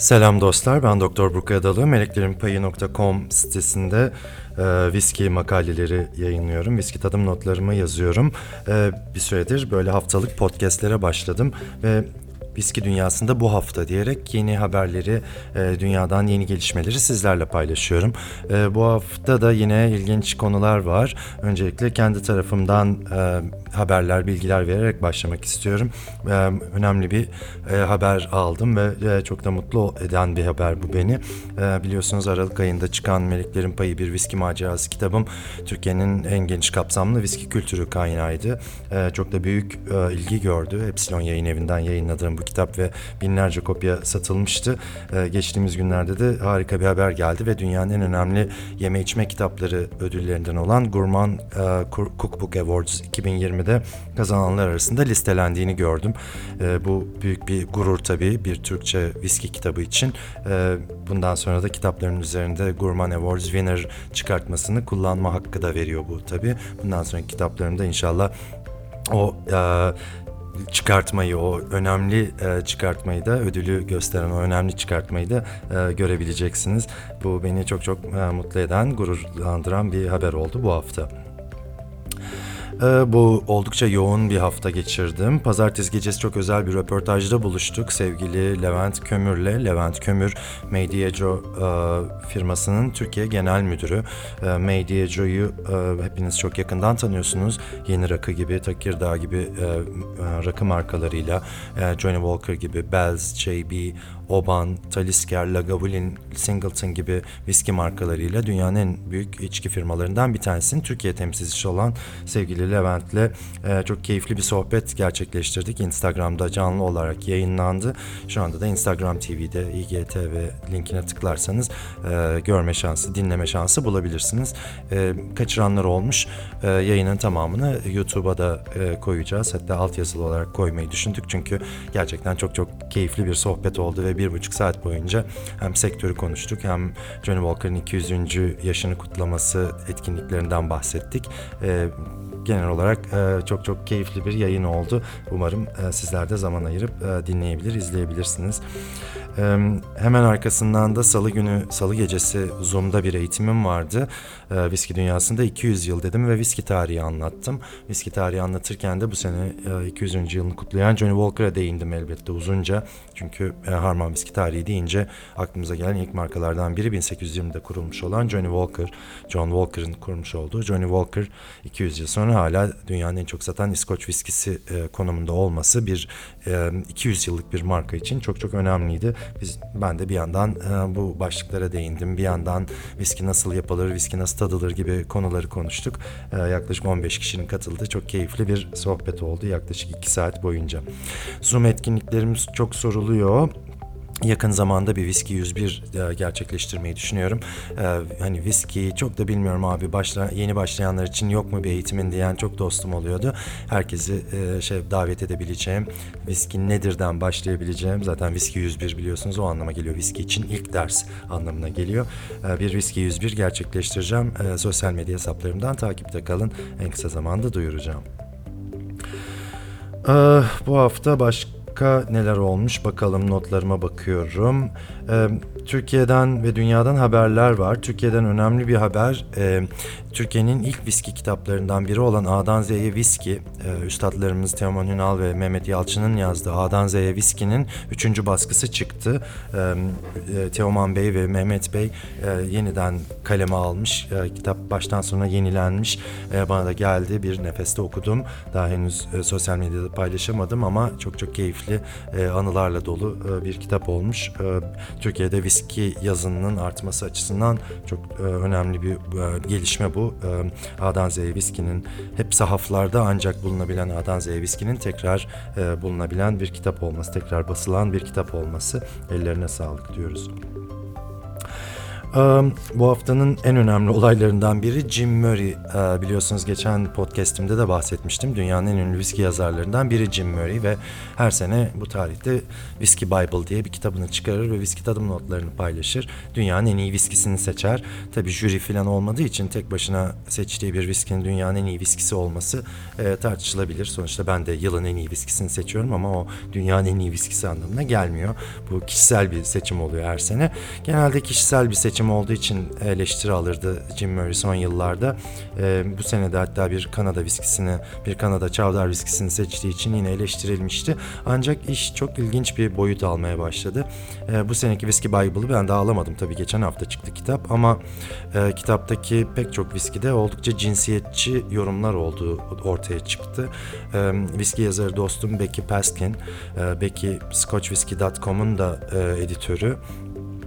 Selam dostlar, ben Doktor Burku Adalı. Meleklerinpayı.com sitesinde e, viski makaleleri yayınlıyorum. Viski tadım notlarımı yazıyorum. E, bir süredir böyle haftalık podcastlere başladım ve viski dünyasında bu hafta diyerek yeni haberleri, e, dünyadan yeni gelişmeleri sizlerle paylaşıyorum. E, bu hafta da yine ilginç konular var. Öncelikle kendi tarafımdan e, haberler, bilgiler vererek başlamak istiyorum. Önemli bir haber aldım ve çok da mutlu eden bir haber bu beni. Biliyorsunuz Aralık ayında çıkan Meleklerin Payı bir viski macerası kitabım Türkiye'nin en geniş kapsamlı viski kültürü kaynağıydı. Çok da büyük ilgi gördü. Epsilon yayın evinden yayınladığım bu kitap ve binlerce kopya satılmıştı. Geçtiğimiz günlerde de harika bir haber geldi ve dünyanın en önemli yeme içme kitapları ödüllerinden olan Gourmand Cookbook Awards 2020'de kazananlar arasında listelendiğini gördüm. E, bu büyük bir gurur tabii bir Türkçe viski kitabı için. E, bundan sonra da kitapların üzerinde Gourmand Awards winner çıkartmasını kullanma hakkı da veriyor bu tabii. Bundan sonraki kitaplarımda inşallah o e, çıkartmayı, o önemli e, çıkartmayı da, ödülü gösteren o önemli çıkartmayı da e, görebileceksiniz. Bu beni çok çok e, mutlu eden, gururlandıran bir haber oldu bu hafta. Ee, bu oldukça yoğun bir hafta geçirdim. Pazartesi gecesi çok özel bir röportajda buluştuk sevgili Levent Kömür'le. Levent Kömür, Meidiejo e, firmasının Türkiye Genel Müdürü. E, Meidiejo'yu e, hepiniz çok yakından tanıyorsunuz. Yeni Rakı gibi, Tekirdağ gibi e, e, rakı markalarıyla, e, Johnny Walker gibi, Bells, JB, Oban, Talisker, Lagavulin, Singleton gibi viski markalarıyla dünyanın en büyük içki firmalarından bir tanesinin Türkiye temsilcisi olan sevgili Levent'le e, çok keyifli bir sohbet gerçekleştirdik. Instagram'da canlı olarak yayınlandı. Şu anda da Instagram TV'de IGTV linkine tıklarsanız e, görme şansı, dinleme şansı bulabilirsiniz. E, kaçıranlar olmuş. E, yayının tamamını YouTube'a da e, koyacağız. Hatta altyazılı olarak koymayı düşündük çünkü gerçekten çok çok keyifli bir sohbet oldu ve bir buçuk saat boyunca hem sektörü konuştuk hem Johnny Walker'ın 200. yaşını kutlaması etkinliklerinden bahsettik. E, genel olarak e, çok çok keyifli bir yayın oldu. Umarım e, sizler de zaman ayırıp e, dinleyebilir, izleyebilirsiniz. E, hemen arkasından da salı günü, salı gecesi Zoom'da bir eğitimim vardı. E, viski dünyasında 200 yıl dedim ve viski tarihi anlattım. Viski tarihi anlatırken de bu sene e, 200. yılını kutlayan Johnny Walker'a değindim elbette uzunca. Çünkü e, Harman viski tarihi deyince aklımıza gelen ilk markalardan biri 1820'de kurulmuş olan Johnny Walker. John Walker'ın kurmuş olduğu Johnny Walker 200 yıl sonra hala dünyanın en çok satan İskoç viskisi e, konumunda olması bir e, 200 yıllık bir marka için çok çok önemliydi. Biz ben de bir yandan e, bu başlıklara değindim. Bir yandan viski nasıl yapılır, viski nasıl tadılır gibi konuları konuştuk. E, yaklaşık 15 kişinin katıldığı çok keyifli bir sohbet oldu yaklaşık 2 saat boyunca. Zoom etkinliklerimiz çok soruluyor yakın zamanda bir Viski 101 e, gerçekleştirmeyi düşünüyorum. Ee, hani viski çok da bilmiyorum abi başla, yeni başlayanlar için yok mu bir eğitimin diyen çok dostum oluyordu. Herkesi e, şey davet edebileceğim, viski nedirden başlayabileceğim. Zaten Viski 101 biliyorsunuz o anlama geliyor. Viski için ilk ders anlamına geliyor. Ee, bir Viski 101 gerçekleştireceğim. Ee, sosyal medya hesaplarımdan takipte kalın. En kısa zamanda duyuracağım. Bu hafta başka Başka neler olmuş bakalım notlarıma bakıyorum. Ee, Türkiye'den ve dünyadan haberler var. Türkiye'den önemli bir haber. Ee, Türkiye'nin ilk viski kitaplarından biri olan A'dan Z'ye Viski. Ee, üstadlarımız Teoman Ünal ve Mehmet Yalçın'ın yazdığı A'dan Z'ye Viski'nin üçüncü baskısı çıktı. Ee, Teoman Bey ve Mehmet Bey e, yeniden kaleme almış. E, kitap baştan sona yenilenmiş. E, bana da geldi. Bir nefeste okudum. Daha henüz e, sosyal medyada paylaşamadım ama çok çok keyifli e, anılarla dolu e, bir kitap olmuş. E, Türkiye'de viski yazınının artması açısından çok e, önemli bir e, gelişme bu. E, A'dan Z'ye viskinin hep sahaflarda ancak bulunabilen A'dan Z'ye viskinin tekrar e, bulunabilen bir kitap olması, tekrar basılan bir kitap olması ellerine sağlık diyoruz. Bu haftanın en önemli olaylarından biri Jim Murray. Biliyorsunuz geçen podcastimde de bahsetmiştim. Dünyanın en ünlü viski yazarlarından biri Jim Murray ve her sene bu tarihte Whiskey Bible diye bir kitabını çıkarır ve viski tadım notlarını paylaşır. Dünyanın en iyi viskisini seçer. Tabii jüri falan olmadığı için tek başına seçtiği bir viskinin dünyanın en iyi viskisi olması tartışılabilir. Sonuçta ben de yılın en iyi viskisini seçiyorum ama o dünyanın en iyi viskisi anlamına gelmiyor. Bu kişisel bir seçim oluyor her sene. Genelde kişisel bir seçim olduğu için eleştiri alırdı Jim Murray son yıllarda. Ee, bu sene de hatta bir Kanada viskisini, bir Kanada Çavdar viskisini seçtiği için yine eleştirilmişti. Ancak iş çok ilginç bir boyut almaya başladı. Ee, bu seneki Whiskey Bible'ı ben daha alamadım tabii geçen hafta çıktı kitap ama e, kitaptaki pek çok viskide oldukça cinsiyetçi yorumlar olduğu ortaya çıktı. Ee, viski yazarı dostum Becky Paskin, e, Becky ScotchWhiskey.com'un da e, editörü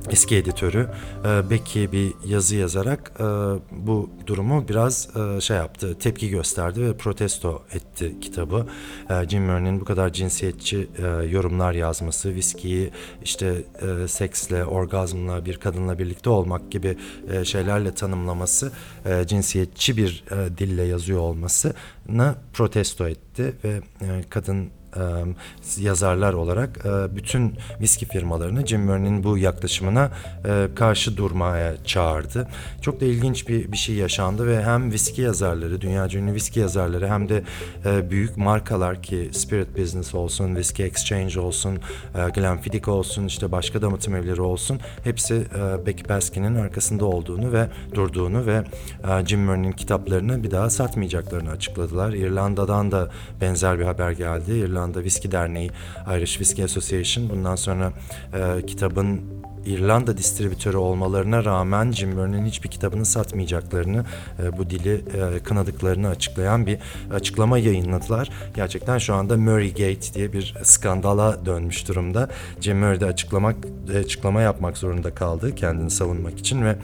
eski editörü e, Becky bir yazı yazarak e, bu durumu biraz e, şey yaptı, tepki gösterdi ve protesto etti kitabı. E, Jim Murray'nin bu kadar cinsiyetçi e, yorumlar yazması, viskiyi işte e, seksle, orgazmla, bir kadınla birlikte olmak gibi e, şeylerle tanımlaması, e, cinsiyetçi bir e, dille yazıyor olmasını protesto etti ve e, kadın e, yazarlar olarak e, bütün viski firmalarını Jim Murray'nin bu yaklaşımına e, karşı durmaya çağırdı. Çok da ilginç bir, bir şey yaşandı ve hem viski yazarları, dünya ünlü viski yazarları hem de e, büyük markalar ki Spirit Business olsun, Whiskey Exchange olsun, e, Glenfiddich olsun, işte başka damıtım evleri olsun hepsi e, Becky Paskin'in arkasında olduğunu ve durduğunu ve e, Jim Murray'nin kitaplarını bir daha satmayacaklarını açıkladılar. İrlanda'dan da benzer bir haber geldi. İrlanda Viski Derneği, Irish Whiskey Association bundan sonra e, kitabın İrlanda distribütörü olmalarına rağmen Jim Murray'nin hiçbir kitabını satmayacaklarını, e, bu dili e, kınadıklarını açıklayan bir açıklama yayınladılar. Gerçekten şu anda Murray Gate diye bir skandala dönmüş durumda. Jim Murray de açıklamak, açıklama yapmak zorunda kaldı kendini savunmak için ve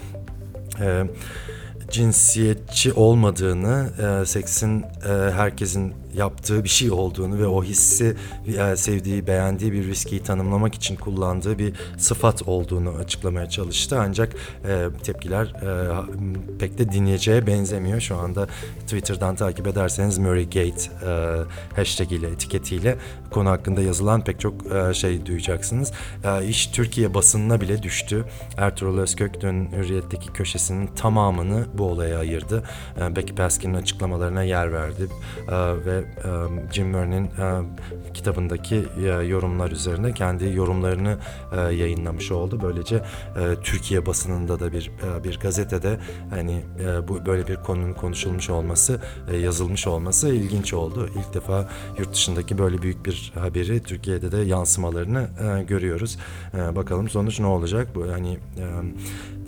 e, cinsiyetçi olmadığını, e, seksin e, herkesin yaptığı bir şey olduğunu ve o hissi e, sevdiği, beğendiği bir viskiyi tanımlamak için kullandığı bir sıfat olduğunu açıklamaya çalıştı. Ancak e, tepkiler e, pek de dinleyeceğe benzemiyor. Şu anda Twitter'dan takip ederseniz Murraygate e, hashtag ile, etiketiyle konu hakkında yazılan pek çok e, şey duyacaksınız. E, iş Türkiye basınına bile düştü. Ertuğrul Özkök dün Hürriyet'teki köşesinin tamamını bu olaya ayırdı. E, Becky Paskin'in açıklamalarına yer verdi e, ve Jim Murray'nin e, kitabındaki yorumlar üzerine kendi yorumlarını e, yayınlamış oldu. Böylece e, Türkiye basınında da bir e, bir gazetede hani bu böyle bir konunun konuşulmuş olması, yazılmış olması ilginç oldu. İlk defa yurt dışındaki böyle büyük bir haberi Türkiye'de de yansımalarını görüyoruz. Bakalım sonuç ne olacak? Bu hani e,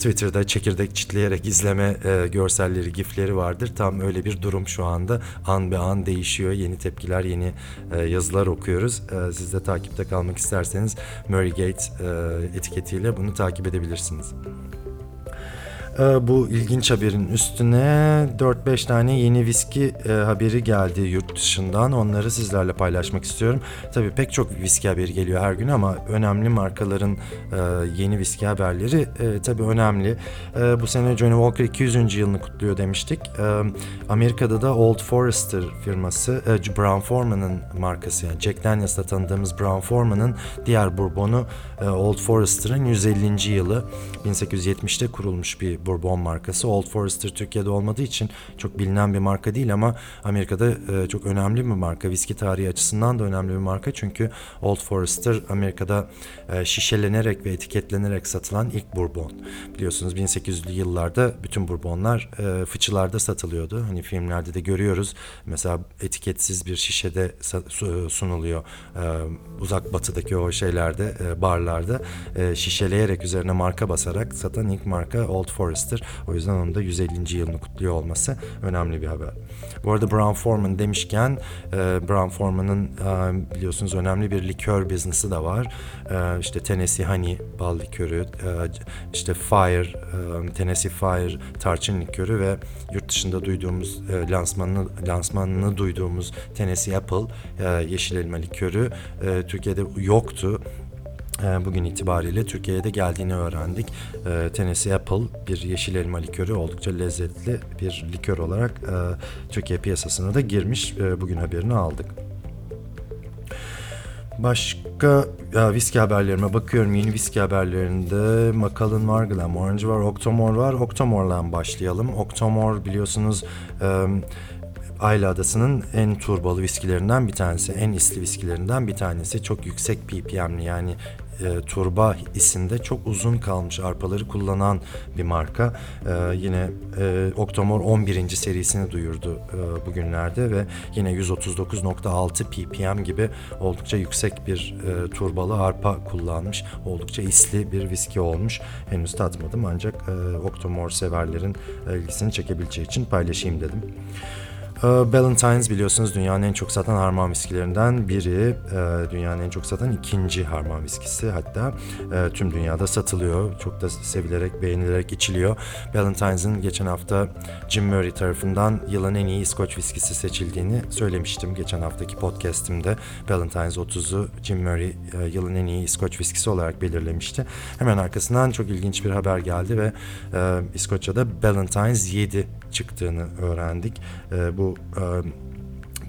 Twitter'da çekirdek çitleyerek izleme e, görselleri, gifleri vardır. Tam öyle bir durum şu anda. An be an değişiyor. Yeni tepkiler, yeni e, yazılar okuyoruz. E, siz de takipte kalmak isterseniz Murraygate e, etiketiyle bunu takip edebilirsiniz. Ee, Bu ilginç haberin üstüne 4-5 tane yeni viski e, haberi geldi yurt dışından. Onları sizlerle paylaşmak istiyorum. Tabii pek çok viski haberi geliyor her gün ama önemli markaların e, yeni viski haberleri e, tabii önemli. Bu sene Johnny Walker 200. yılını kutluyor demiştik. Amerika'da da Old Forester firması, Brown Forman'ın markası yani Jack Daniels'ta tanıdığımız Brown Forman'ın diğer bourbonu Old Forester'ın 150. yılı 1870'te kurulmuş bir bourbon markası. Old Forester Türkiye'de olmadığı için çok bilinen bir marka değil ama Amerika'da e, çok önemli bir marka. Viski tarihi açısından da önemli bir marka çünkü Old Forester Amerika'da e, şişelenerek ve etiketlenerek satılan ilk bourbon. Biliyorsunuz 1800'lü yıllarda bütün bourbonlar e, fıçılarda satılıyordu. Hani filmlerde de görüyoruz. Mesela etiketsiz bir şişede su- sunuluyor. E, uzak batıdaki o şeylerde, e, barlarda e, şişeleyerek üzerine marka basarak satan ilk marka Old Forester. O yüzden onun da 150. yılını kutluyor olması önemli bir haber. Bu arada Brown Forman demişken e, Brown Forman'ın e, biliyorsunuz önemli bir likör biznesi de var. E, işte Tennessee Honey bal likörü, işte Fire, Tennessee Fire tarçın likörü ve yurt dışında duyduğumuz lansmanını lansmanını duyduğumuz Tennessee Apple yeşil elma likörü Türkiye'de yoktu. E, bugün itibariyle Türkiye'ye de geldiğini öğrendik. E, Tennessee Apple bir yeşil elma likörü oldukça lezzetli bir likör olarak e, Türkiye piyasasına da girmiş. E, bugün haberini aldık. Başka ya, viski haberlerime bakıyorum. Yeni viski haberlerinde Macallan var, Glenmorangie var, Octomore var. Octomore'la başlayalım. Octomore biliyorsunuz e, Ayla Adası'nın en turbalı viskilerinden bir tanesi, en isli viskilerinden bir tanesi. Çok yüksek ppm'li yani e, turba isinde çok uzun kalmış arpaları kullanan bir marka. E, yine e, Octomor 11. serisini duyurdu e, bugünlerde ve yine 139.6 ppm gibi oldukça yüksek bir e, turbalı arpa kullanmış. Oldukça isli bir viski olmuş. Henüz tatmadım ancak e, Octomor severlerin e, ilgisini çekebileceği için paylaşayım dedim. Ee, Ballantines biliyorsunuz dünyanın en çok satan harman viskilerinden biri. Ee, dünyanın en çok satan ikinci harman viskisi hatta e, tüm dünyada satılıyor. Çok da sevilerek, beğenilerek içiliyor. Ballantines'ın geçen hafta Jim Murray tarafından yılın en iyi İskoç viskisi seçildiğini söylemiştim. Geçen haftaki podcastimde Ballantines 30'u Jim Murray e, yılın en iyi İskoç viskisi olarak belirlemişti. Hemen arkasından çok ilginç bir haber geldi ve e, İskoçya'da Ballantines 7 çıktığını öğrendik. E, bu e,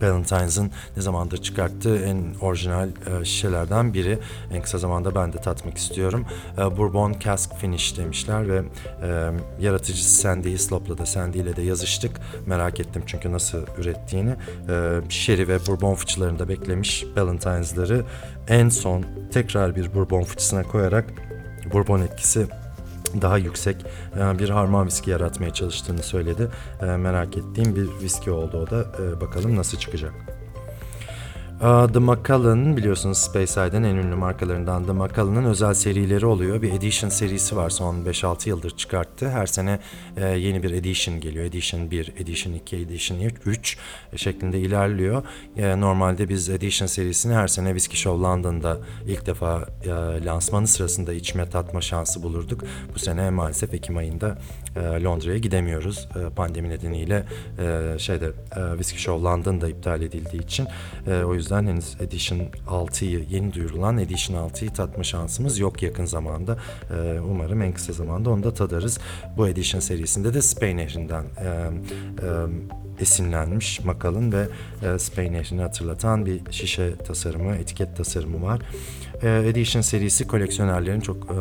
Ballantines ne zamandır çıkarttığı en orijinal e, şişelerden biri. En kısa zamanda ben de tatmak istiyorum. E, Bourbon Cask Finish demişler ve e, yaratıcısı Sandy Hislop'la da Sandy ile de yazıştık. Merak ettim çünkü nasıl ürettiğini. E, sherry ve Bourbon fıçılarında beklemiş Ballantines'ları en son tekrar bir Bourbon fıçısına koyarak Bourbon etkisi daha yüksek e, bir harman viski yaratmaya çalıştığını söyledi. E, merak ettiğim bir viski oldu o da. E, bakalım nasıl çıkacak. The Macallan biliyorsunuz Spaceside'ın en ünlü markalarından The Macallan'ın özel serileri oluyor. Bir Edition serisi var son 5-6 yıldır çıkarttı. Her sene e, yeni bir Edition geliyor. Edition 1, Edition 2, Edition 3 şeklinde ilerliyor. E, normalde biz Edition serisini her sene Whiskey Show London'da ilk defa e, lansmanı sırasında içme tatma şansı bulurduk. Bu sene maalesef Ekim ayında Londra'ya gidemiyoruz. E, pandemi nedeniyle e, şeyde e, Whiskey Show London'da iptal edildiği için e, o yüzden henüz Edition 6'yı yeni duyurulan Edition 6'yı tatma şansımız yok yakın zamanda. E, umarım en kısa zamanda onu da tadarız. Bu Edition serisinde de Spain Nehri'nden e, e, esinlenmiş Makal'ın ve e, Spain Nehri'ni hatırlatan bir şişe tasarımı, etiket tasarımı var. E, Edition serisi koleksiyonerlerin çok e,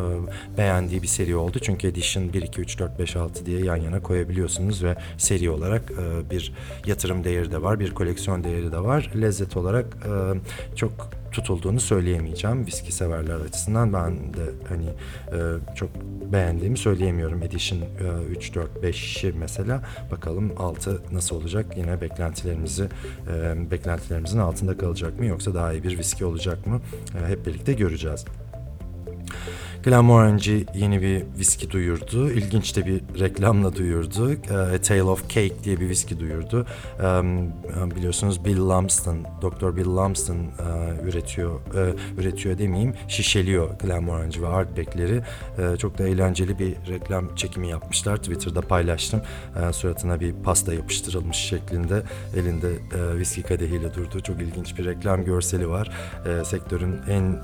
beğendiği bir seri oldu. Çünkü Edition 1, 2, 3, 4, 5, 6 diye yan yana koyabiliyorsunuz ve seri olarak e, bir yatırım değeri de var, bir koleksiyon değeri de var. Lezzet olarak e, çok tutulduğunu söyleyemeyeceğim. Viski severler açısından ben de hani e, çok beğendiğimi söyleyemiyorum. Edition e, 3, 4, 5'i mesela. Bakalım 6 nasıl olacak? Yine beklentilerimizi e, beklentilerimizin altında kalacak mı yoksa daha iyi bir viski olacak mı? E, hep birlikte göreceğiz. Glenmorangie yeni bir viski duyurdu. İlginç de bir reklamla duyurdu. E, A Tale of Cake diye bir viski duyurdu. Biliyorsunuz Bill Lumsden, Dr. Bill Lumsden e, üretiyor, e, üretiyor demeyeyim, şişeliyor Glenmorangie ve Ardbeg'leri. Çok da eğlenceli bir reklam çekimi yapmışlar. Twitter'da paylaştım. Suratına bir pasta yapıştırılmış şeklinde elinde viski kadehiyle durdu. Çok ilginç bir reklam görseli var. Sektörün en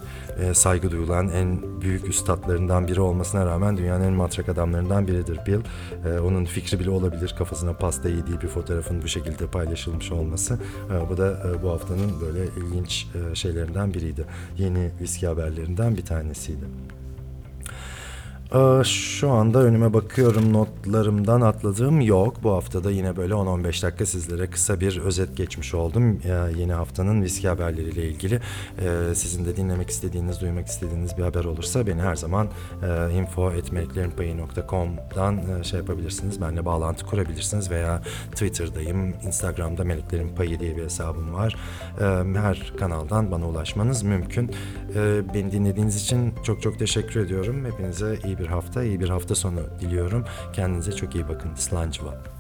saygı duyulan, en büyük üst üstadlarından biri olmasına rağmen dünyanın en matrak adamlarından biridir Bill. E, onun fikri bile olabilir kafasına pasta yediği bir fotoğrafın bu şekilde paylaşılmış olması. E, bu da e, bu haftanın böyle ilginç e, şeylerinden biriydi. Yeni viski haberlerinden bir tanesiydi. Ee, şu anda önüme bakıyorum notlarımdan atladığım yok. Bu haftada yine böyle 10-15 dakika sizlere kısa bir özet geçmiş oldum. Yeni haftanın viski haberleriyle ilgili. Ee, sizin de dinlemek istediğiniz, duymak istediğiniz bir haber olursa beni her zaman e, e, şey yapabilirsiniz. Benimle bağlantı kurabilirsiniz veya Twitter'dayım, Instagram'da Meleklerin diye bir hesabım var. Ee, her kanaldan bana ulaşmanız mümkün. Beni dinlediğiniz için çok çok teşekkür ediyorum. Hepinize iyi bir hafta, iyi bir hafta sonu diliyorum. Kendinize çok iyi bakın. Slanjva.